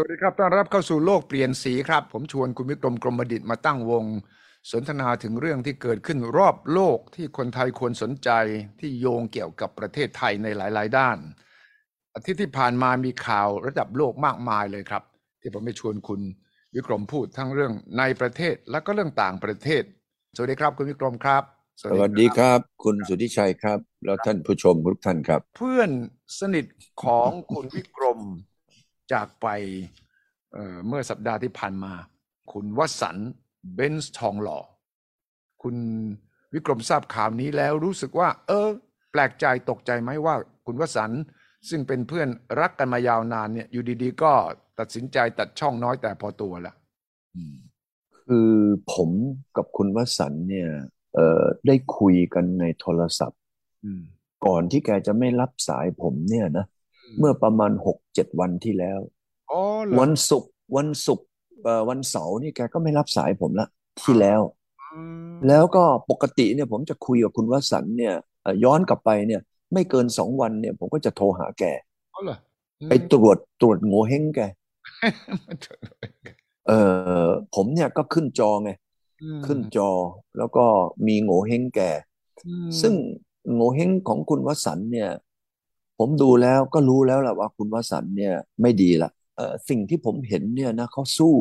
สวัสดีครับ ต้อนรับเข้าสู่โลกเปลี่ยนสีครับ ผมชวนคุณวิกรมกรมดิตมาตั้งวง สนทนาถึงเรื่องที่เกิดขึ้นรอบโลกที่คนไทยควรสนใจที่โยงเกี่ยวกับประเทศไทยในหลาย ๆ ด้าน อาทิตย์ที่ผ่านมามีข่าวระดับโลกมากมายเลยครับ ที่ผมไปชวนคุณวิกรมพูดทั้งเรื่องในประเทศและก็เรื่องต่างประเทศ สวัสดีครับ คุณวิกรมครับ สวัสดีครับ คุณสุทธิชัยครับ แล้วท่านผู้ชมทุกท่านครับ เพื่อนสนิทของคุณวิกรม จากไปเอ่อเมื่อสัปดาห์ที่ผ่านมา คุณวสันต์เบนซ์ทองหล่อ คุณวิกรมทราบข่าวนี้แล้วรู้สึกว่า เออ แปลกใจตกใจไหมว่า คุณวสันต์ซึ่งเป็นเพื่อนรักกันมายาวนานเนี่ย อยู่ดีๆ ก็ตัดสินใจตัดช่องน้อยแต่พอตัวละคือผมกับคุณวสันต์เนี่ยเอ่อได้คุยกันในโทรศัพท์อืมก่อนที่แกจะไม่รับสายผมเนี่ยนะ เมื่อประมาณหกเจ็ดวันที่แล้วอ๋อเหรอวันศุกร์วันศุกร์เอ่อวันเสาร์นี่แกก็ไม่รับสายผมละที่แล้วอืมแล้วก็ปกติเนี่ยผมจะคุยกับคุณวสันต์เนี่ยเอ่อย้อนกลับไปเนี่ย ไม่เกินสองวันเนี่ย ผมก็จะโทรหาแกอ๋อเหรอไปตรวจตรวจโงเห้งแกเออผมเนี่ยก็ขึ้นจอไงอืมขึ้นจอแล้วก็มีโงเห้งแก่อืมซึ่งโงเห้งของคุณวสันต์เนี่ย ผมดูแล้วก็รู้แล้วแหละว่าคุณวสันต์เนี่ยไม่ดีละเออสิ่งที่ผมเห็นเนี่ยนะเขาสู้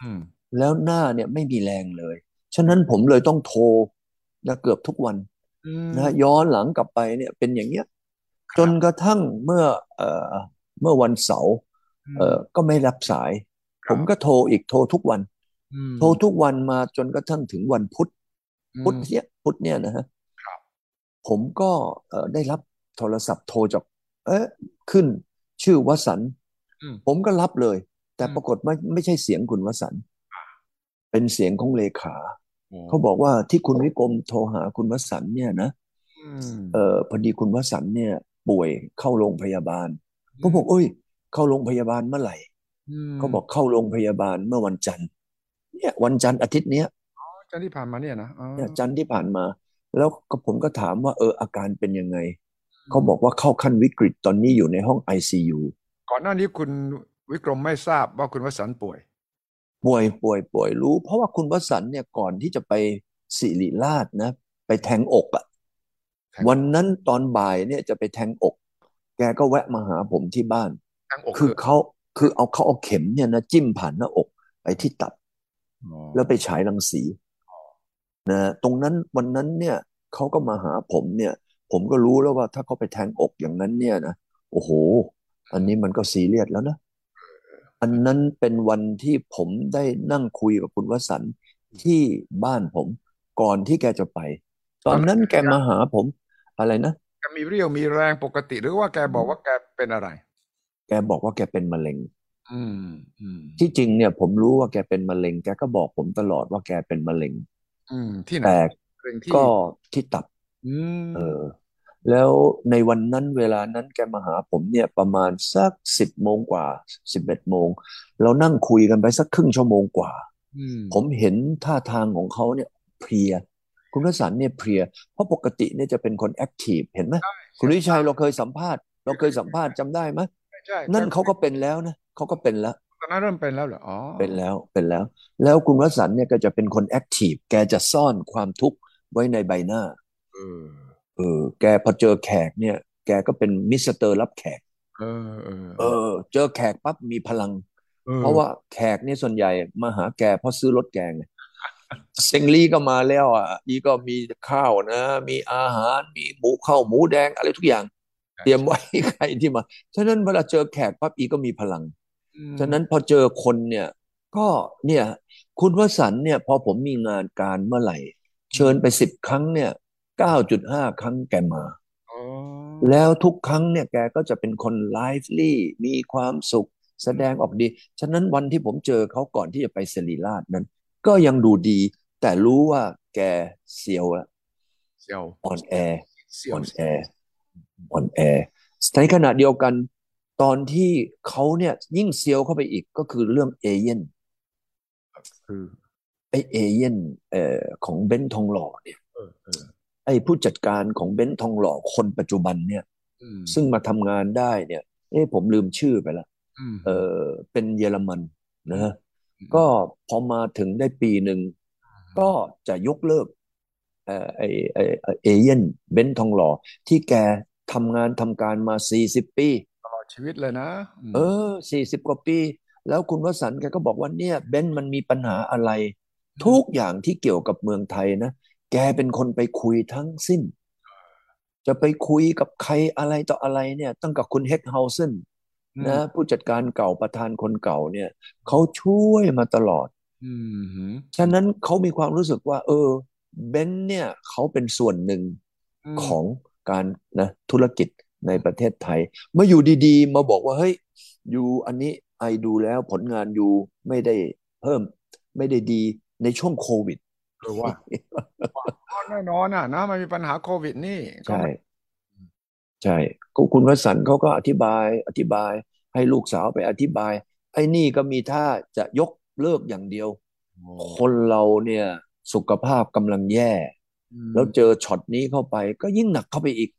อืมแล้วหน้าเนี่ยไม่มีแรงเลย ฉะนั้นผมเลยต้องโทรนะเกือบทุกวันอืมนะย้อนหลังกลับไปเนี่ยเป็นอย่างเงี้ยจนกระทั่งเมื่อเอ่อเมื่อวันเสาร์เอ่อก็ไม่รับสาย ผมก็โทรอีกโทรทุกวันมโทรทุกวันมาจนกระทั่งถึงวันพุธพุธอืมเนี่ยพุธเนี่ยนะฮะครับผมก็เอ่อได้รับ โทรศัพท์โทรจาก เอ๊ะขึ้นชื่อวสันต์อืมผมก็รับเลย แต่อืมปรากฏไม่ไม่ใช่เสียงคุณวสันต์เป็นเสียงของเลขาโอ้เขาบอกว่าที่คุณวิกรมโทรหาคุณวสันต์เนี่ยนะอืมเอ่อพอดีคุณวสันต์เนี่ย ป่วยเข้าโรงพยาบาลผมบอกเอ้ย เข้าโรงพยาบาลเมื่อไหร่มเขาบอกเข้าโรงพยาบาลเมื่อวันจันทร์ เนี่ย วันจันทร์อาทิตย์เนี้ยอ๋อจันทร์ที่ผ่านมาเนี่ยนะอ๋อเนี่ยจันทร์ที่ผ่านมา แล้วก็ผมก็ถามว่าเอออาการเป็นยังไง เขาบอกว่าเข้าขั้นวิกฤตตอนนี้อยู่ในห้อง ICU ก่อนหน้านี้คุณวิกรมไม่ทราบว่าคุณวสันต์ป่วย ป่วยป่วยป่วยรู้ เพราะว่าคุณวสันต์เนี่ยก่อนที่จะไปศิริราชนะ ไปแทงอกอะแทงวันนั้นตอนบ่ายเนี่ยจะไปแทงอก แกก็แวะมาหาผมที่บ้านทั้งอกคือเขาคือเอาเขาเอาเข็มเนี่ยนะจิ้มผ่านหน้าอกไปที่ตับอ๋อแล้วไปฉายรังสีนะตรงนั้นวันนั้นเนี่ยเขาก็มาหาผมเนี่ย ผมก็รู้แล้วว่าถ้าเขาไปแทงอกอย่างนั้นเนี่ยนะโอ้โห อันนี้มันก็ซีเรียสแล้วนะ อันนั้นเป็นวันที่ผมได้นั่งคุยกับคุณวสันต์ที่บ้านผมก่อนที่แกจะไป ตอนนั้นแกมาหาผม อะไรนะแกมีเรี่ยวมีแรงปกติหรือว่าแกบอกว่าแกเป็นอะไร แกบอกว่าแกเป็นมะเร็งอืมอืมที่จริงเนี่ย ผมรู้ว่าแกเป็นมะเร็ง แกก็บอกผมตลอดว่าแกเป็นมะเร็งอืมที่ไหนแต่เรื่องที่ก็ที่ตับอืมเออ แล้วในวันนั้นเวลานั้นแกมาหาผมเนี่ยประมาณสักสิบโมงกว่าสิบเอ็ดโมง เรานั่งคุยกันไปสักครึ่งชั่วโมงกว่าอืมผมเห็นท่าทางของเขาเนี่ยเพลีย คุณวสันต์เนี่ยเพลีย เพราะปกติเนี่ยจะเป็นคน active เห็นไหมคุณวิชัยเราเคยสัมภาษณ์ เราเคยสัมภาษณ์จำได้ไหมใช่นั่นเขาก็เป็นแล้วนะเขาก็เป็นแล้วตอนนั้นเริ่มเป็นแล้วเหรออ๋อเป็นแล้วเป็นแล้ว แล้วคุณวสันต์เนี่ยก็จะเป็นคน active แกจะซ่อนความทุกข์ไว้ในใบหน้า เออเออ แกพอเจอแขกเนี่ย แกก็เป็นมิสเตอร์รับแขก เออ เออ เออ เจอแขกปั๊บมีพลังออเพราะว่าแขกเนี่ยส่วนใหญ่มาหาแกเพราะซื้อรถแกไงเซงลี่ก็มาแล้วอะ อีก็มีข้าวนะ มีอาหาร มีหมูข้าวหมูแดงอะไรทุกอย่าง เตรียมไว้ให้ใครที่มา ฉะนั้นเวลาเจอแขกปั๊บอีก็มีพลังอืมฉะนั้นพอเจอคนเนี่ย ก็เนี่ย คุณวสันต์เนี่ย พอผมมีงานการเมื่อไหร่ เชิญไปสิบครั้งเนี่ย เก้าจุดห้าครั้งแกมาอ๋อแล้วทุกครั้งเนี่ยแกก็จะเป็นคนไลฟ์ลี่มีความสุข แสดงออกดี ฉะนั้นวันที่ผมเจอเขาก่อนที่จะไปศิริราชนั้น ก็ยังดูดี แต่รู้ว่าแกเสียวอะเซียวอ่อนแอเซียวอ่อนแออ่อนแอในขณะเดียวกันตอนที่เขาเนี่ยยิ่งเซียวเข้าไปอีกก็คือเรื่องเอเย่นคือไอ้เอเย่นต์เอ่อของเบนซ์ทองหล่อเนี่ยเออเออ ไอ้ผู้จัดการของเบนซ์ทองหล่อคนปัจจุบันเนี่ยอืมซึ่งมาทำงานได้เนี่ย เอ้ผมลืมชื่อไปละอืมเออเป็นเยอรมันนะฮะอืมก็พอมาถึงได้ปีหนึ่ง ก็จะยกเลิกเอ่อไอไอไอ้เอเย่นต์เบนซ์ทองหล่อที่แกทำงานทำการมาสี่สิบปีตลอดชีวิตเลยนะมเออสี่สิบกว่าปี แล้วคุณวสันต์แกก็บอกว่าเนี่ยเบนซ์มันมีปัญหาอะไร ทุกอย่างที่เกี่ยวกับเมืองไทยนะ แกเป็นคนไปคุยทั้งสิ้น จะไปคุยกับใครอะไรต่ออะไรเนี่ย ตั้งกับคุณเฮกเฮาเซนอืมนะผู้จัดการเก่าประธานคนเก่าเนี่ยเขาช่วยมาตลอดอืมหืมฉะนั้นเขามีความรู้สึกว่า เออเบนซ์เนี่ยเขาเป็นส่วนหนึ่งมของการนะธุรกิจในประเทศไทยเมื่ออยู่ดีๆ มาบอกว่า เฮ้ยอยู่อันนี้ไอดูแล้วผลงานอยู่ไม่ได้เพิ่ม ไม่ได้ดีในช่วงโควิด หรือว่าแน่นอนอะนะมันมีปัญหาโควิดนี่ก็ใช่ไม่ใช่ก็คุณวสันต์เขาก็อธิบายอธิบาย ให้ลูกสาวไปอธิบาย ไอ้นี่ก็มีท่าจะยกเลิกอย่างเดียวโอ้คนเราเนี่ยสุขภาพกำลังแย่อืมแล้วเจอช็อตนี้เข้าไป ก็ยิ่งหนักเข้าไปอีก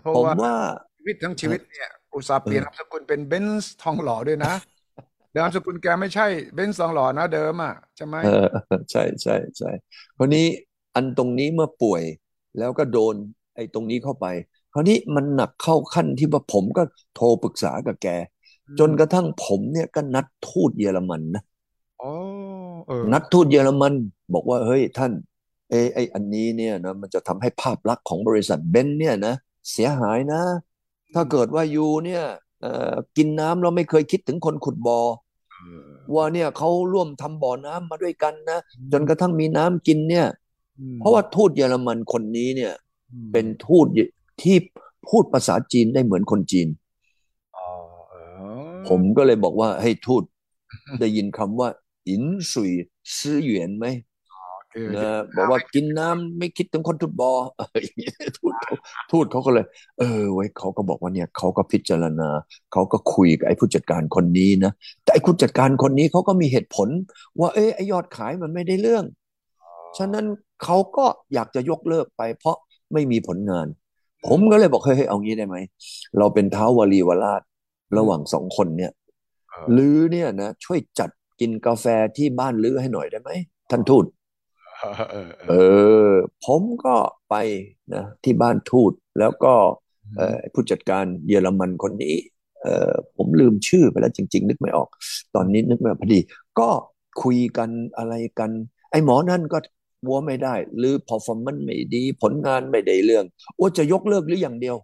เพราะผมว่าว่าชีวิตทั้งชีวิตเนี่ยอุตส่าห์เปลี่ยนนามสกุลเป็นเบนซ์ทองหล่อด้วยนะ เดิมนามสกุลแกไม่ใช่เบนซ์ทองหล่อนะเดิมอะใช่ไหมเออใช่ใช่ใช่คราวนี้อันตรงนี้เมื่อป่วยแล้วก็โดนไอ้ตรงนี้เข้าไปคราวนี้มันหนักเข้าขั้นที่ว่าผมก็โทรปรึกษากับแก จนกระทั่งผมเนี่ยก็นัดทูตเยอรมันนะโอ้เออนัดทูตเยอรมันบอกว่าเฮ้ยท่านเอยไออันนี้เนี่ยนะมันจะทำให้ภาพลักษณ์ของบริษัทเบนซ์เนี่ยนะเสียหายนะ ถ้าเกิดว่ายูเนี่ยเอ่อกินน้ำเราไม่เคยคิดถึงคนขุดบ่อเออ ว่าเนี่ยเขาร่วมทำบ่อน้ำมาด้วยกันนะจนกระทั่งมีน้ำกินเนี่ยอืมเพราะว่าทูตเยอรมันคนนี้เนี่ยอืมเป็นทูตที่พูดภาษาจีนได้เหมือนคนจีนอ๋อเออผมก็เลยบอกว่าให้ทูตได้ยินคำว่าอินสุยซื้อเหวียนไหมเออ นะบอกว่ากินน้ำไม่คิดถึงคนทุตบออะไรอย่างเงี้ยทูตเขาทูตเขาก็เลย เออไว้ยเขาก็บอกว่าเนี่ยเขาก็พิจารณาเขาก็คุยกับไอ้ผู้จัดการคนนี้นะแต่ไอ้ผู้จัดการคนนี้เขาก็มีเหตุผล ว่า เอ้ยไอ้ยอดขายมันไม่ได้เรื่อง ฉะนั้นเขาก็อยากจะยกเลิกไป เพราะไม่มีผลงาน ผมก็เลยบอกเฮ้ยเฮ้ยเอางี้ได้ไหมเราเป็นเท้าวลีวราชระหว่างสองคนเนี่ยเออลือเนี่ยนะช่วยจัดกินกาแฟที่บ้านลือให้หน่อยได้ไหมท่านทูต เออเออเออ ผมก็ไปนะที่บ้านทูตแล้วก็เอ่อผู้จัดการเยอรมันคนนี้เอ่อผมลืมชื่อไปแล้วจริง ๆ นึกไม่ออก ตอนนี้นึกไม่ออกพอดี ก็คุยกันอะไรกัน ไอ้หมอนั่นก็วัวไม่ได้ หรือ performance ไม่ดี ผลงานไม่ได้เรื่องว่าจะยกเลิกหรืออย่างเดียว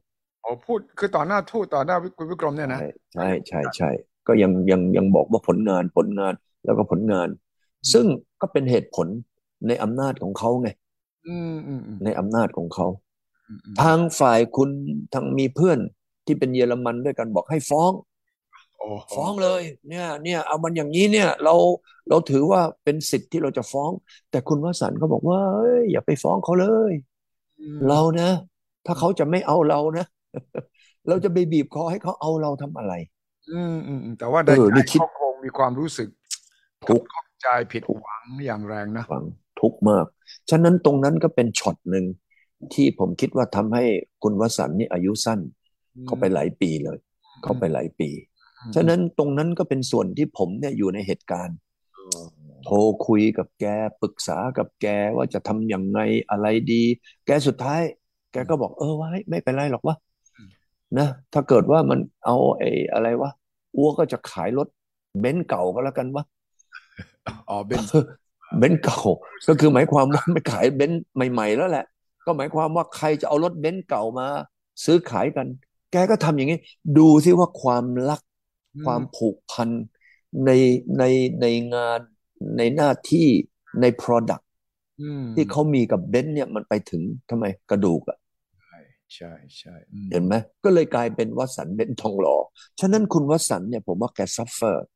โอ้พูดคือต่อหน้าทูตต่อหน้าคุณวิกรมเนี่ยนะใช่ใช่ใช่ใช่ก็ยังยังยังบอกว่าผลงานผลงานแล้วก็ผลงาน ซึ่งก็เป็นเหตุผล ในอำนาจของเขาไงอืมอืมอืมในอำนาจของเขาอืมอืมทางฝ่ายคุณทางมีเพื่อนที่เป็นเยอรมันด้วยกันบอกให้ฟ้องโอ้ฟ้องเลย เนี่ย เนี่ย เอามันอย่างนี้เนี่ย เราเราถือว่าเป็นสิทธิ์ที่เราจะฟ้อง แต่คุณวสันต์เขาบอกว่าเอ้ยอย่าไปฟ้องเขาเลยอืมเรานะ ถ้าเขาจะไม่เอาเรานะเราจะไปบีบคอให้เขาเอาเราทำอะไรอืมอืมอืมแต่ว่าในเออใจนี่คิดเขาคงมีความรู้สึกทุกข์ข้องใจผิดหวังอย่างแรงนะฟัง ทุกข์มาก ฉะนั้นตรงนั้นก็เป็นช็อตหนึ่งที่ผมคิดว่าทำให้คุณวสันต์นี่อายุสั้น เขาไปหลายปีเลย เขาไปหลายปีอืมฉะนั้นตรงนั้นก็เป็นส่วนที่ผมเนี่ยอยู่ในเหตุการณ์เออโทรคุยกับแกปรึกษากับแกว่าจะทำอย่างไงอะไรดี แกสุดท้าย แกก็บอกเออว่าไม่เป็นไรหรอกวะนะถ้าเกิดว่ามันเอาไอ้อะไรวะอั๊วก็จะขายรถเบนซ์เก่าก็แล้วกันวะอ๋อเบนซ์ เบนซ์เก่าก็คือหมายความว่าไม่ขายเบนซ์ใหม่ ๆ แล้วแหละ ก็หมายความว่าใครจะเอารถเบนซ์เก่ามา ซื้อขายกัน แกก็ทำอย่างนี้ ดูซิว่าความรัก ความผูกพันในในในงานในหน้าที่ใน Product อืมที่เขามีกับเบนซ์เนี่ยมันไปถึงทำไมกระดูกอะใช่ใช่ใช่อืมเห็นไหมก็เลยกลายเป็นวสันต์เบนซ์ทองหล่อฉะนั้นคุณวสันต์เนี่ยผมว่าแก suffer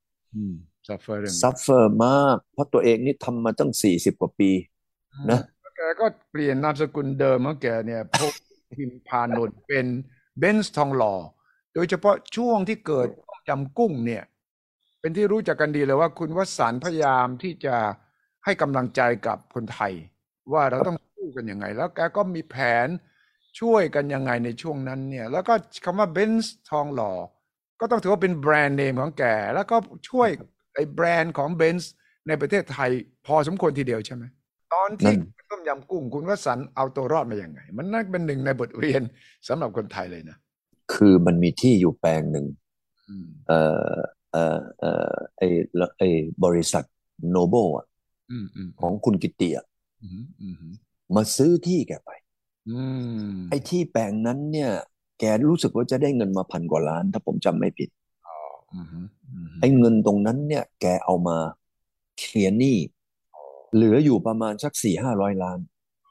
อืมซัฟเฟอร์เรื่อง suffer มาก เพราะตัวเองนี่ทำมาตั้งสี่สิบกว่าปีนะแกก็เปลี่ยนนามสกุลเดิมของแกเนี่ยโพธิพิมพานนท์เป็นเบนซ์ทองหล่อ โดยเฉพาะช่วงที่เกิดต้มยำกุ้งเนี่ย เป็นที่รู้จักกันดีเลยว่าคุณวสันต์พยายามที่จะให้กำลังใจกับคนไทย ว่าเราต้องสู้กันยังไง แล้วแกก็มีแผนช่วยกันยังไงในช่วงนั้นเนี่ย แล้วก็คำว่าเบนซ์ทองหล่อ ก็ต้องถือว่าเป็น brand name ของแก แล้วก็ช่วย ไอ้แบรนด์ของเบนซ์ในประเทศไทยพอสมควรทีเดียวใช่ไหมตอนที่นั่นต้มยำกุ้งคุณวสันต์เอาตัวรอดมาอย่างไง มันนั่นเป็นหนึ่งในบทเรียนสำหรับคนไทยเลยนะ คือมันมีที่อยู่แปลงหนึ่งอืมเอ่อเอ่อเอ่อไอ้ไอ้บริษัทโนเบิลอะอืมอืมของคุณกิตติอะอืมอืมมาซื้อที่แกไปอืมไอ้ที่แปลงนั้นเนี่ย แกรู้สึกว่าจะได้เงินมาพันกว่าล้าน ถ้าผมจำไม่ผิดอืมอืม ไอ้เงินตรงนั้นเนี่ย แกเอามาเคลียร์หนี้เหลืออยู่ประมาณสักสี่ห้าร้อยล้าน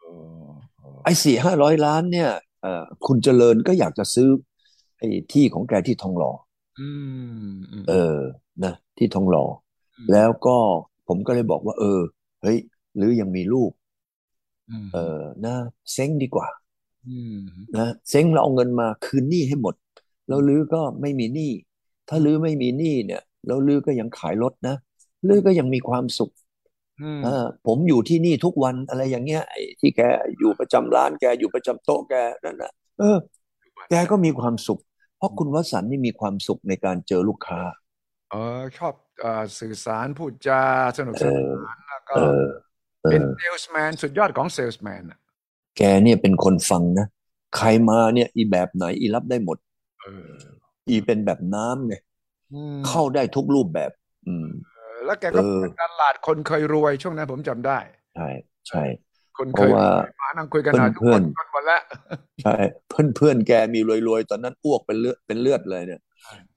อ๋ออ๋อไอ้สี่ห้าร้อยล้านเนี่ยเอ่อคุณเจริญก็อยากจะซื้อไอ้ที่ของแกที่ทองหล่ออืมอืมเออนะที่ทองหล่อมแล้วก็ผมก็เลยบอกว่า เออ เฮ้ย หรือยังมีลูกมเออนะเซ้งดีกว่าอืมนะเซ้งเราเอาเงินมาคืนหนี้ให้หมด แล้วลือก็ไม่มีหนี้ ถ้าลือไม่มีหนี้เนี่ย แล้วลือก็ยังขายรถนะลือก็ยังมีความสุขอืมอ่าผมอยู่ที่นี่ทุกวันอะไรอย่างเงี้ยไอ้ที่แกอยู่ประจำร้านแกอยู่ประจำโต๊ะแกนั่นนะเออ แกก็มีความสุข เพราะคุณวสันต์นี่มีความสุขในการเจอลูกค้า เออชอบเอ่อสื่อสารพูดจาสนุกเอสอนานแล้วก็เออเอเป็นอเซลส์แมนสุดยอดของเซลส์แมนอะแกเนี่ยเป็นคนฟังนะ ใครมาเนี่ยอีแบบไหนอีรับได้หมดเอออีเป็นแบบน้ำไงอืมเข้าได้ทุกรูปแบบ อืมเออแล้วแกก็เออเป็นตลาดคนเคยรวยช่วงนั้นผมจำได้ ใช่ใช่คนเพเคราะยว่ามานั่งคุยกันหาทุกเพื่คอนนกันหมดแล้วใช่เพื่อนเพื่อนแกมีรวยๆ ตอนนั้นอ้วกเป็นเลือดเป็นเลือดเลยเนี่ย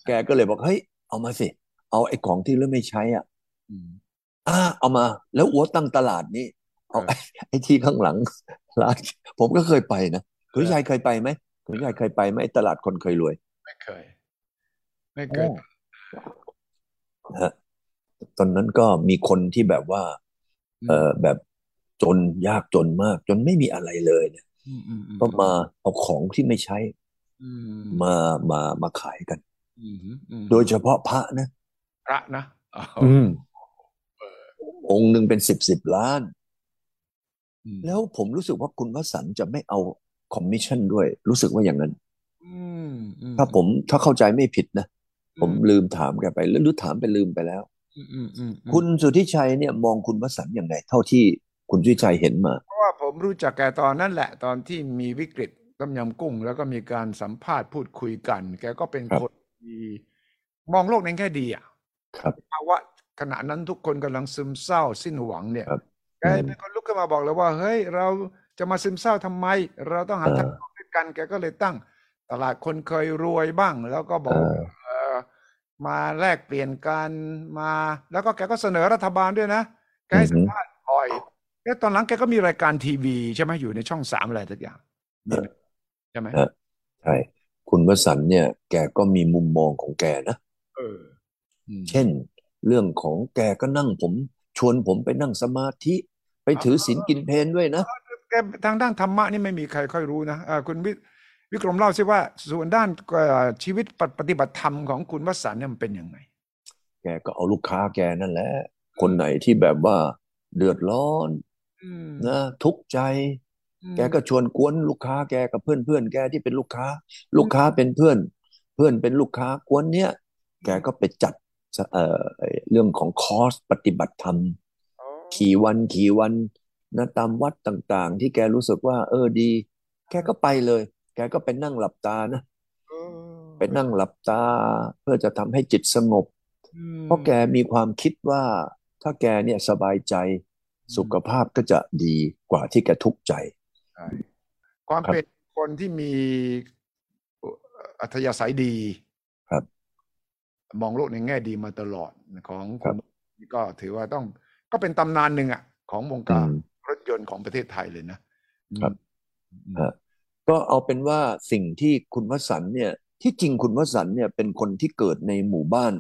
แกก็เลยบอกเฮ้ยเอามาสิ เอาไอ้ของที่เลือไม่ใช้อะอืมอ่าเอามา แล้วอัวตั้งตลาดนี้เอาเออไอ้ไอ้ที่ข้างหลังร้านผมก็เคยไปนะคุณชายเคยไปไหมคุณชายเคยไปไหมไอ้ตลาดคนเคยรวย ไม่เคย ไม่เคยนะฮะตอนนั้นก็มีคนที่แบบว่า เออแบบจนยากจนมาก จนไม่มีอะไรเลยเนี่ยอืมอืมอืมก็มาเอาของที่ไม่ใช้อืมมามามาขายกันอืมอืมโดยเฉพาะพระนะ พระนะอ๋ออืมองค์หนึ่งเป็นสิบสิบล้านอืมแล้วผมรู้สึกว่าคุณวสันต์จะไม่เอาคอมมิชชั่นด้วย รู้สึกว่าอย่างนั้นอืมอืมถ้าผมถ้าเข้าใจไม่ผิดนะ ผมอืลืมถามแกไปหรือหรือถามไปลืมไปแล้วอืมอืมอืมคุณสุทธิชัยเนี่ยมองคุณวสันต์ยังไง เท่าที่คุณสุทธิชัยเห็นมา เพราะว่าผมรู้จักแกตอนนั้นแหละ ตอนที่มีวิกฤตต้มยำกุ้ง แล้วก็มีการสัมภาษณ์พูดคุยกัน แกก็เป็นครับคนที่มองโลกในแง่ดีอะครับภาวะขณะนั้นทุกคนกำลังซึมเศร้าสิ้นหวังเนี่ยครับแกเป็นคนลุกขึ้นมาบอกเลยว่า เฮ้ย เราจะมาซึมเศร้าทำไม เราต้องหาเออทางออกด้วยกันแกก็เลยตั้ง ตลาดคนเคยรวยบ้าง แล้วก็บอกเอว่าอเออ มาแลกเปลี่ยนกันมา แล้วก็แกก็เสนอรัฐบาลด้วยนะ แกให้สัมภาษณ์บ่อยแล้วตอนหลังแกก็มีรายการทีวีใช่ไหมอยู่ในช่องสามอะไรทุกอย่างมีไหมใช่ไหมฮะใช่คุณวสันต์เนี่ย แกก็มีมุมมองของแกนะเอออืมเช่น เรื่องของแกก็นั่งผม ชวนผมไปนั่งสมาธิ ไปถือศีลกินเพลด้วยนะแกทางด้านธรรมะนี่ไม่มีใครค่อยรู้นะอ่าคุณวิ วิกรมเล่าสิว่าส่วนด้านเอ่อชีวิตปฏิบัติธรรมของคุณวสันต์เนี่ยมันเป็นยังไง แกก็เอาลูกค้าแกนั่นแหละ คนไหนที่แบบว่าเดือดร้อนอืมนะทุกข์ใจอืมแกก็ชวนกวนลูกค้าแกกับเพื่อนเพื่อนแกที่เป็นลูกค้า ลูกค้าเป็นเพื่อน เพื่อนเป็นลูกค้ากวนเนี้ยแกก็ไปจัดเอ่อเรื่องของคอร์สปฏิบัติธรรมอ๋อขี่วันขี่วันนะตามวัดต่างๆ ที่แกรู้สึกว่า เออดี แกก็ไปเลย แกก็ไปนั่งหลับตานะเออไปนั่งหลับตา เพื่อจะทำให้จิตสงบอืมเพราะแกมีความคิดว่า ถ้าแกเนี่ยสบายใจสุขภาพก็จะดีกว่าที่แกทุกข์ใจใช่ความครับเป็นคนที่มีอัธยาศัยดีครับ มองโลกในแง่ดีมาตลอดของครัคุบณก็ถือว่าต้องก็เป็นตำนานหนึ่งอะ ของวงอืการมรถยนต์ของประเทศไทยเลยนะครับอืมฮะ ก็เอาเป็นว่าสิ่งที่คุณวสันต์เนี่ยที่จริงคุณวสันต์เนี่ยเป็นคนที่เกิดในหมู่บ้าน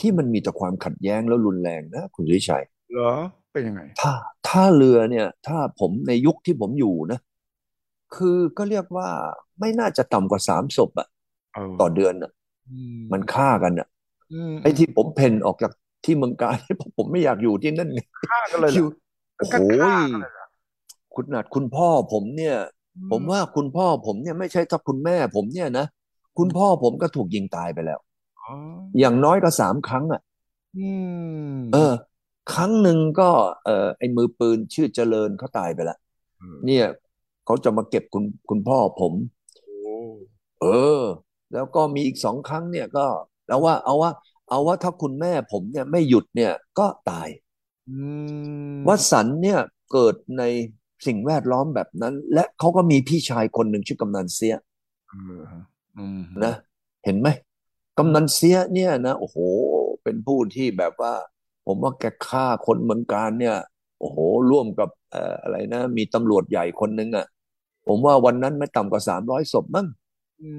ที่มันมีแต่ความขัดแย้งแล้วรุนแรงนะ คุณสุริชัยเหรอเป็นยังไงถ้าถ้าเรือเนี่ย ถ้าผมในยุคที่ผมอยู่นะ คือก็เรียกว่าไม่น่าจะต่ำกว่าสามศพอะเออต่อเดือนอะอืมมันฆ่ากันอะอืมไอ้ที่ผมเพ่นออกจากที่เมืองการผมผมไม่อยากอยู่ที่นั่นไงฆ่ากันเลยเหรคิอวโอ้ถึงโหขั้นฆ่ากันเลยเหรอคุณนาดคุณพ่อผมเนี่ย ผมว่าคุณพ่อผมเนี่ยไม่ใช่ถ้าคุณแม่ผมเนี่ยนะคุณพ่อผมก็ถูกยิงตายไปแล้วอ๋ออย่างน้อยก็สามครั้งอะอืมเออ ครั้งหนึ่งก็ เออไอ้มือปืนชื่อเจริญเขาตายไปละเนี่ยเขาจะมาเก็บคุณคุณพ่อผมโอ้เออ แล้วก็มีอีกสองครั้งเนี่ยก็ แล้วว่าเอาว่า เอาว่าถ้าคุณแม่ผมเนี่ยไม่หยุดเนี่ยก็ตายอืมวัดสันเนี่ยเกิดใน สิ่งแวดล้อมแบบนั้น และเขาก็มีพี่ชายคนหนึ่งชื่อกำนันเสียเอออืมนะเห็นไหมกำนันเสียเนี่ยนะโอ้โห เป็นผู้ที่แบบว่า ผมว่าแกฆ่าคนเมืองการเนี่ย โอ้โห ร่วมกับเอ่ออะไรนะ มีตำรวจใหญ่คนหนึ่งอะ ผมว่าวันนั้นไม่ต่ำกว่าสามร้อยศพมั้งอื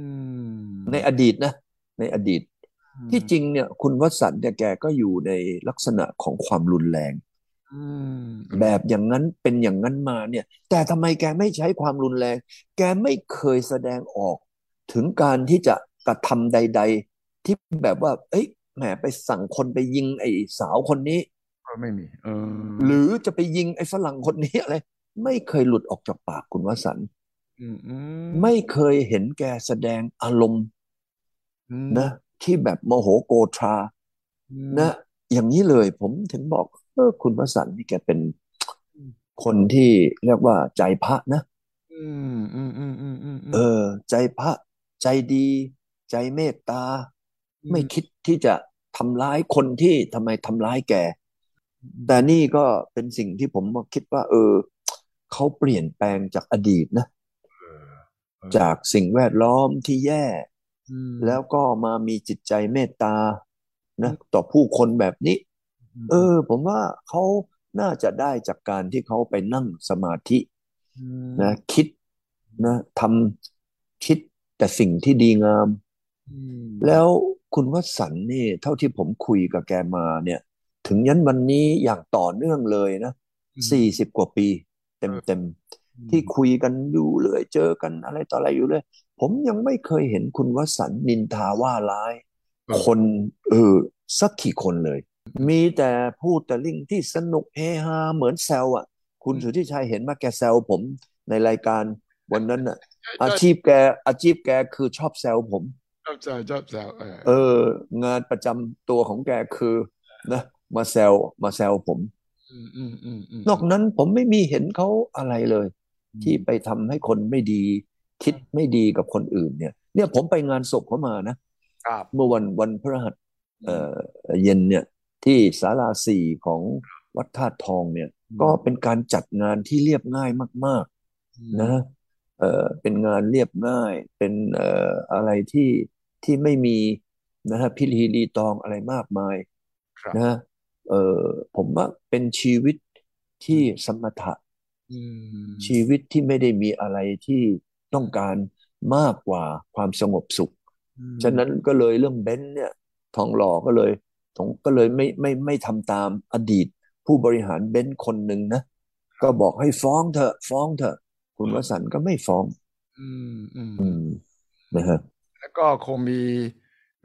มในอดีตนะ ในอดีต ที่จริงเนี่ย คุณวสันต์เนี่ยแกก็อยู่ในลักษณะของความรุนแรงอืม แบบอย่างนั้นเป็นอย่างนั้นมาเนี่ย แต่ทำไมแกไม่ใช้ความรุนแรง แกไม่เคยแสดงออก ถึงการที่จะกระทำใด ๆ ที่แบบว่า เอ้ยแหมไปสั่งคนไปยิงไอ้สาวคนนี้ก็ไม่มีเออหรือจะไปยิงไอ้ฝรั่งคนนี้อะไร ไม่เคยหลุดออกจากปากคุณวสันต์อืมอืมไม่เคยเห็นแกแสดงอารมณ์อืมนะที่แบบโมโหโกธาอืมนะอย่างนี้เลยผมถึงบอก เออคุณวสันต์นี่แกเป็นคนที่เรียกว่าใจพระนะอืมอืมอืมอืมอืมเออ ใจพระ ใจดี ใจเมตตา ไม่คิดที่จะทำร้ายคนที่ทำไมทำร้ายแกแต่นี่ก็เป็นสิ่งที่ผมคิดว่า เออเขาเปลี่ยนแปลงจากอดีตนะเออเออจากสิ่งแวดล้อมที่แย่อืมแล้วก็มามีจิตใจเมตตานะต่อผู้คนแบบนี้ เออ ผมว่าเขาน่าจะได้จากการที่เขาไปนั่งสมาธิมนะคิดนะทำคิดแต่สิ่งที่ดีงามอืมแล้วคุณวสันต์นี่ เท่าที่ผมคุยกับแกมาเนี่ย ถึงยันวันนี้อย่างต่อเนื่องเลยนะอืมสี่สิบกว่าปี เต็มเต็มอืมที่คุยกันอยู่เลยเจอกันอะไรต่ออะไรอยู่เลยผมยังไม่เคยเห็นคุณวสันต์นินทาว่าร้าย คนเออสักกี่คนเลย มีแต่พูดแต่เรื่องที่สนุกเฮฮาเหมือนแซวอะ คุณสุทธิชัยเห็นมาแกแซวผมในรายการวันนั้นอะ อาชีพแกอาชีพแกคือชอบแซวผมชอบแซวชอบแซวเออเอองานประจำตัวของแกคือนะมาแซวมาแซวผมอืมอืมอืมอืมนอกนั้นผมไม่มีเห็นเขาอะไรเลย ที่ไปทำให้คนไม่ดี คิดไม่ดีกับคนอื่น เนี่ย เนี่ยผมไปงานศพเขามานะครับเมื่อวันวันพฤหัสเอ่อเย็นเนี่ย ที่ศาลาสี่ของวัดธาตุทองเนี่ย ก็เป็นการจัดงานที่เรียบง่ายมาก ๆ นะเออเป็นงานเรียบง่าย เป็นเอ่ออะไรที่ที่ไม่มีนะฮะพิธีรีตองอะไรมากมายครับนะเออผมว่าเป็นชีวิตที่สมถะอืมชีวิตที่ไม่ได้มีอะไรที่ต้องการมากกว่าความสงบสุขอืมฉะนั้นก็เลยเรื่องเบนซ์เนี่ย ทองหล่อก็เลย ผมก็เลยไม่ไม่ไม่ทำตามอดีต ผู้บริหารเบนซ์คนหนึ่งนะ ก็บอกให้ฟ้องเถอะ ฟ้องเถอะ คุณวสันต์ก็ไม่ฟ้องอืมอืมอืมนะฮะแล้วก็คงมี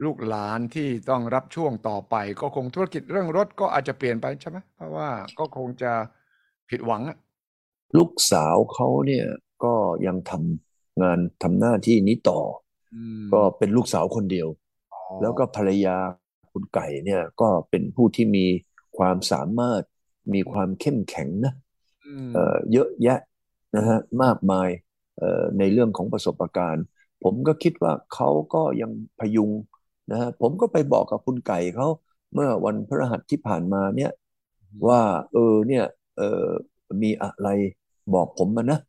ลูกหลานที่ต้องรับช่วงต่อไป ก็คงธุรกิจเรื่องรถก็อาจจะเปลี่ยนไปใช่ไหมเพราะว่าก็คงจะผิดหวังอะลูกสาวเขาเนี่ยก็ยังทำงานทำหน้าที่นี้ต่ออืมก็เป็นลูกสาวคนเดียวอ๋อแล้วก็ภรรยา คุณไก่เนี่ยก็เป็นผู้ที่มีความสามารถมีความเข้มแข็งนะอืมเอ่อเยอะแยะนะฮะมากมายเอ่อในเรื่องของประสบการณ์ ผมก็คิดว่าเขาก็ยังพยุงนะฮะผมก็ไปบอกกับคุณไก่เขาเมื่อวันพฤหัสที่ผ่านมาเนี่ยว่าเออเนี่ยเออมีอะไรบอกผมมานะ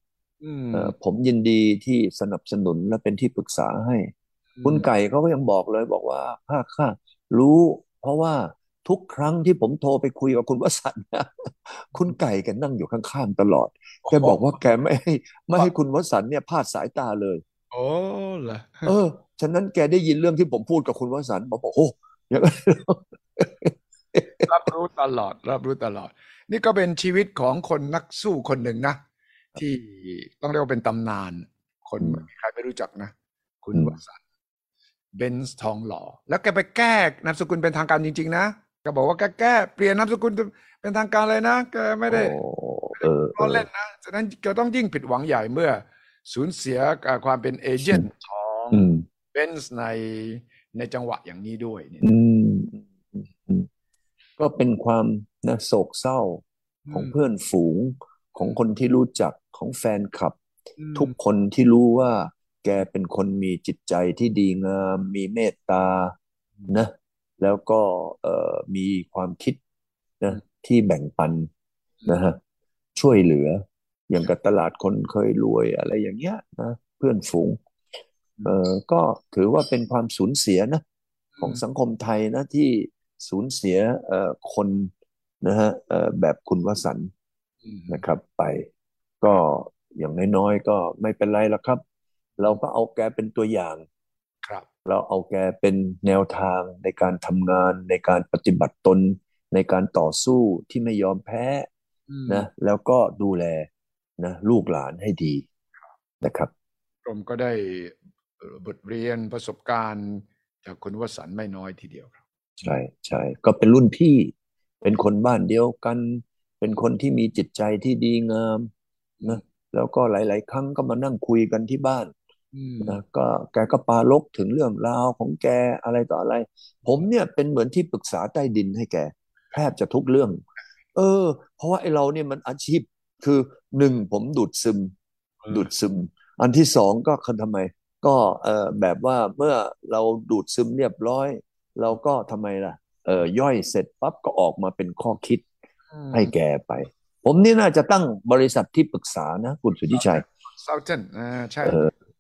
อืมเอ่อผมยินดีที่สนับสนุนและเป็นที่ปรึกษาให้ คุณไก่เขาก็ยังบอกเลยบอกว่าข้าข้า รู้ เพราะว่าทุกครั้งที่ผมโทรไปคุยกับคุณวสันต์นะคุณไก่แกนั่งอยู่ข้างๆตลอดแกบอกว่าแกไม่ให้ไม่ให้คุณวสันต์เนี่ยพลาดสายตาเลยโอ้เหรอเออ ฉะนั้นแกได้ยินเรื่องที่ผมพูดกับคุณวสันต์บอกโอ้โหอย่างนั้นรับรู้ตลอด รับรู้ตลอด นี่ก็เป็นชีวิตของคนนักสู้คนหนึ่งนะ ที่ต้องเรียกว่าเป็นตำนาน คนอืมไม่มีใครไม่รู้จักนะ คุณอืมวสันต์ เบนซ์ทองหล่อ แล้วแกไปแก้นามสกุลเป็นทางการจริง ๆ นะแกบอกว่าแกแก้เปลี่ยนนามสกุลเป็นทางการเลยนะแกไม่ได้โอ้เออเออล้อเล่นเพราะฉะนั้นก็ต้องยิ่งผิดหวังใหญ่เมื่อสูญเสียความเป็น agent ของอืมเบนซ์ในในจังหวะอย่างนี้ด้วยเนี่ยอืมอืมก็เป็นความนะโศกเศร้าของเพื่อนฝูงของคนที่รู้จักของแฟนคลับอืมทุกคนที่รู้ว่า แกเป็นคนมีจิตใจที่ดีงามมีเมตตานะแล้วก็เอ่อมีความคิดนะที่แบ่งปันนะฮะช่วยเหลือ อย่างกับตลาดคนเคยรวยอะไรอย่างเงี้ยนะเพื่อนฝูงเอ่อก็ถือว่าเป็นความสูญเสียนะของสังคมไทยนะที่สูญเสียเอ่อคนนะฮะเอ่อแบบคุณวสันนะครับไป ก็อย่างน้อยๆก็ไม่เป็นไรแล้วครับ เราก็เอาแกเป็นตัวอย่าง ครับ เราเอาแกเป็นแนวทางในการทำงาน ในการปฏิบัติตน ในการต่อสู้ที่ไม่ยอมแพ้อืมนะแล้วก็ดูแลนะลูกหลานให้ดีนะครับกรมก็ได้เอ่อบทเรียนประสบการณ์ จากคุณวสันต์ไม่น้อยทีเดียวครับ ใช่ใช่ก็เป็นรุ่นพี่เป็นคนบ้านเดียวกัน เป็นคนที่มีจิตใจที่ดีงามนะแล้วก็หลาย ๆ ครั้งก็มานั่งคุยกันที่บ้านอืม นะก็แกก็ปรารภถึงเรื่องราวของแกอะไรต่ออะไร ผมเนี่ยเป็นเหมือนที่ปรึกษาใต้ดินให้แกแทบจะทุกเรื่อง เออ เพราะว่าไอ้เราเนี่ยมันอาชีพคือหนึ่งผมดูดซึม ดูดซึม อันที่สองก็คือทำไม ก็เอ่อแบบว่าเมื่อเราดูดซึมเรียบร้อย เราก็ทำไมล่ะเอ่อย่อยเสร็จปั๊บก็ออกมาเป็นข้อคิดอืมให้แกไป ผมนี่น่าจะตั้งบริษัทที่ปรึกษานะ คุณสุทธิชัยเซาเทนอ่าใช่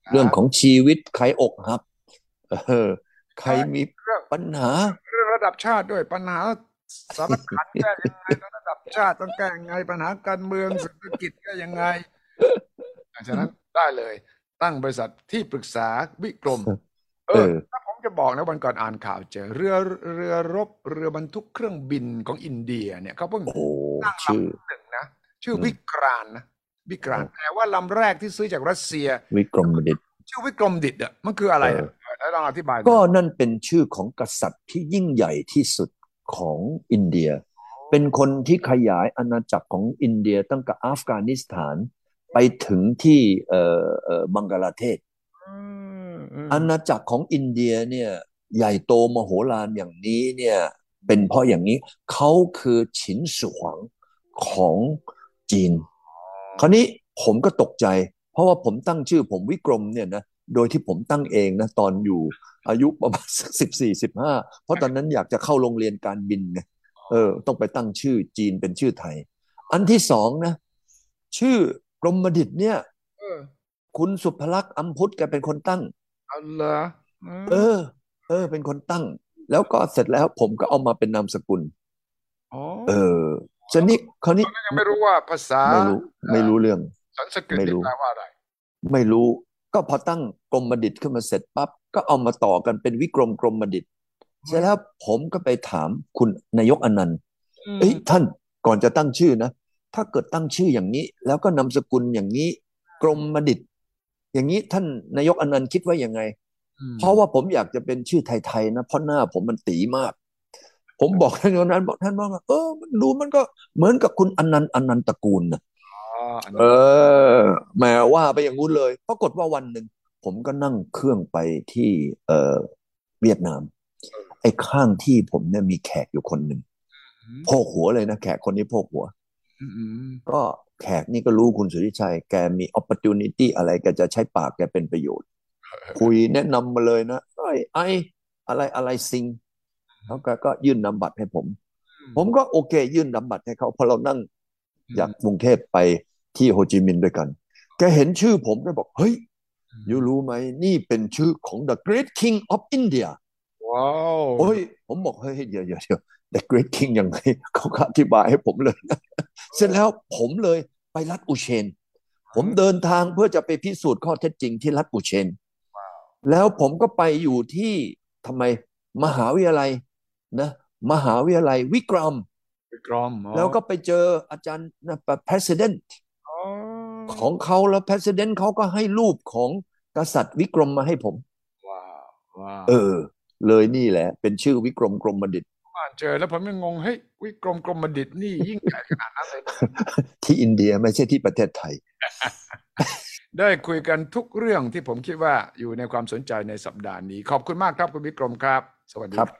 เออเรื่องของชีวิตใครอกหักเออใครมีเรื่องปัญหา เรื่องระดับชาติด้วยปัญหาสารพัดแก้ยังไงระดับชาติต้องแก้ยังไง ปัญหาการเมืองเศรษฐกิจแก้ยังไงฉะนั้นได้เลย ตั้งบริษัทที่ปรึกษาวิกรม เอเอออถ้าผมจะบอกนะวันก่อนอ่านข่าวเจอ เรือเรือรบเรือบรรทุกเครื่องบินของอินเดียเนี่ยเขาเพิ่งโอ้โหตั้งชื่อลำหนึ่งนะ ชื่ออืมวิกรานนะ วิกรานอ๋อแต่ว่าลำแรกที่ซื้อจากรัสเซีย วิกรมดิตชื่อวิกรมดิตอะมันคืออะไรอะเออเออลองอธิบายหน่อยก็นั่นเป็นชื่อของกษัตริย์ที่ยิ่งใหญ่ที่สุดของอินเดีย เป็นคนที่ขยายอาณาจักรของอินเดียตั้งแต่อัฟกานิสถานไปถึงที่เอ่อเอ่อบังกลาเทศอืมอืมอาณาจักรของอินเดียเนี่ยใหญ่โตมโหฬารอย่างนี้เนี่ยเป็นเพราะอย่างนี้เขาคือฉินสุหวังของจีน คราวนี้ผมก็ตกใจ เพราะว่าผมตั้งชื่อผมวิกรมเนี่ยนะโดยที่ผมตั้งเองนะตอนอยู่อายุประมาณสักสิบสี่สิบห้าเพราะตอนนั้นอยากจะเข้าโรงเรียนการบินไงเออ ต้องไปตั้งชื่อจีนเป็นชื่อไทย อันที่สองนะ ชื่อกรมดิษฐ์เนี่ยเออคุณสุภลักษณ์อัมพุทธแกเป็นคนตั้งเอาเหรออืมเออ เออ เป็นคนตั้ง แล้วก็เสร็จแล้วผมก็เอามาเป็นนามสกุลอ๋อเออ ฉะนี้คราวนี้ตอนนั้นยังไม่รู้ว่าภาษาไม่รู้ไม่รู้เรื่องสันสกฤตไม่รู้นี่แปลว่าอะไร ไม่รู้ก็พอตั้งกรมดิษฐ์ขึ้นมาเสร็จปั๊บก็เอามาต่อกันเป็นวิกรมกรมดิษฐ์เสร็จแล้วผมก็ไปถามคุณนายกอนันต์อืมเอ้ยท่านก่อนจะตั้งชื่อนะ ถ้าเกิดตั้งชื่ออย่างนี้ แล้วก็นามสกุลอย่างนี้ กรมดิษฐ์อย่างนี้ท่านนายกอนันต์คิดว่ายังไงอืมเพราะว่าผมอยากจะเป็นชื่อไทยๆนะเพราะหน้าผมมันตีมาก ผมบอกท่านอย่างนั้นบอกท่านว่าเออมันดูมันก็เหมือนกับคุณอนันต์อนันตตระกูลนะอ๋ออันเอนั้นอแหมว่าไปอย่างงู้นเลย ปรากฏว่าวันหนึ่งผมก็นั่งเครื่องไปที่เออเวียดนาม ไอ้ข้างที่ผมเนี่ยมีแขกอยู่คนหนึ่งโพกหัวเลยนะแขกคนนี้โพกหัวอืมอืมก็แขกนี่ก็รู้คุณสุทธิชัย แกมี opportunity อะไรแกจะใช้ปากแกเป็นประโยชน์ คุยแนะนำมาเลยนะไอ้ยไออะไรอะไรซิง แล้วแกก็ยื่นนามบัตรให้ผม ผมก็โอเค ยื่นนามบัตรให้เขาพอเรานั่งจากกรุงเทพไปที่โฮจิมินห์ด้วยกัน แกเห็นชื่อผมแกบอก เฮ้ยยูรู้ไหมนี่เป็นชื่อของ the great king of India ว้าวโอ้ย ผมบอกเฮ้ยเดี๋ยวเดี๋ยวเดี๋ยว the great king ยังไงเขาก็อธิบายให้ผมเลยนะเสร็จแล้วผมเลยไปรัฐอุเชน ผมเดินทางเพื่อจะไปพิสูจน์ข้อเท็จจริงที่รัฐอุเชน แล้วผมก็ไปอยู่ที่ทำไมมหาวิทยาลัย นะมหาวิทยาลัยวิกรมวิกรมแล้วก็ไปเจออาจารย์นะ president ของเขาแล้ว president เขาก็ให้รูปของกษัตริย์วิกรมมาให้ผมว้าวเออ เลยนี่แหละ เป็นชื่อวิกรมกรมบัณฑิตอ่านเจอแล้วผมยังงงเฮ้ยวิกรมกรมบดิตนี่ยิ่งใหญ่ขนาดนั้นเลยที่อินเดียไม่ใช่ที่ประเทศไทย ได้คุยกันทุกเรื่องที่ผมคิดว่าอยู่ในความสนใจในสัปดาห์นี้ ขอบคุณมากครับคุณวิกรมครับ สวัสดีครับ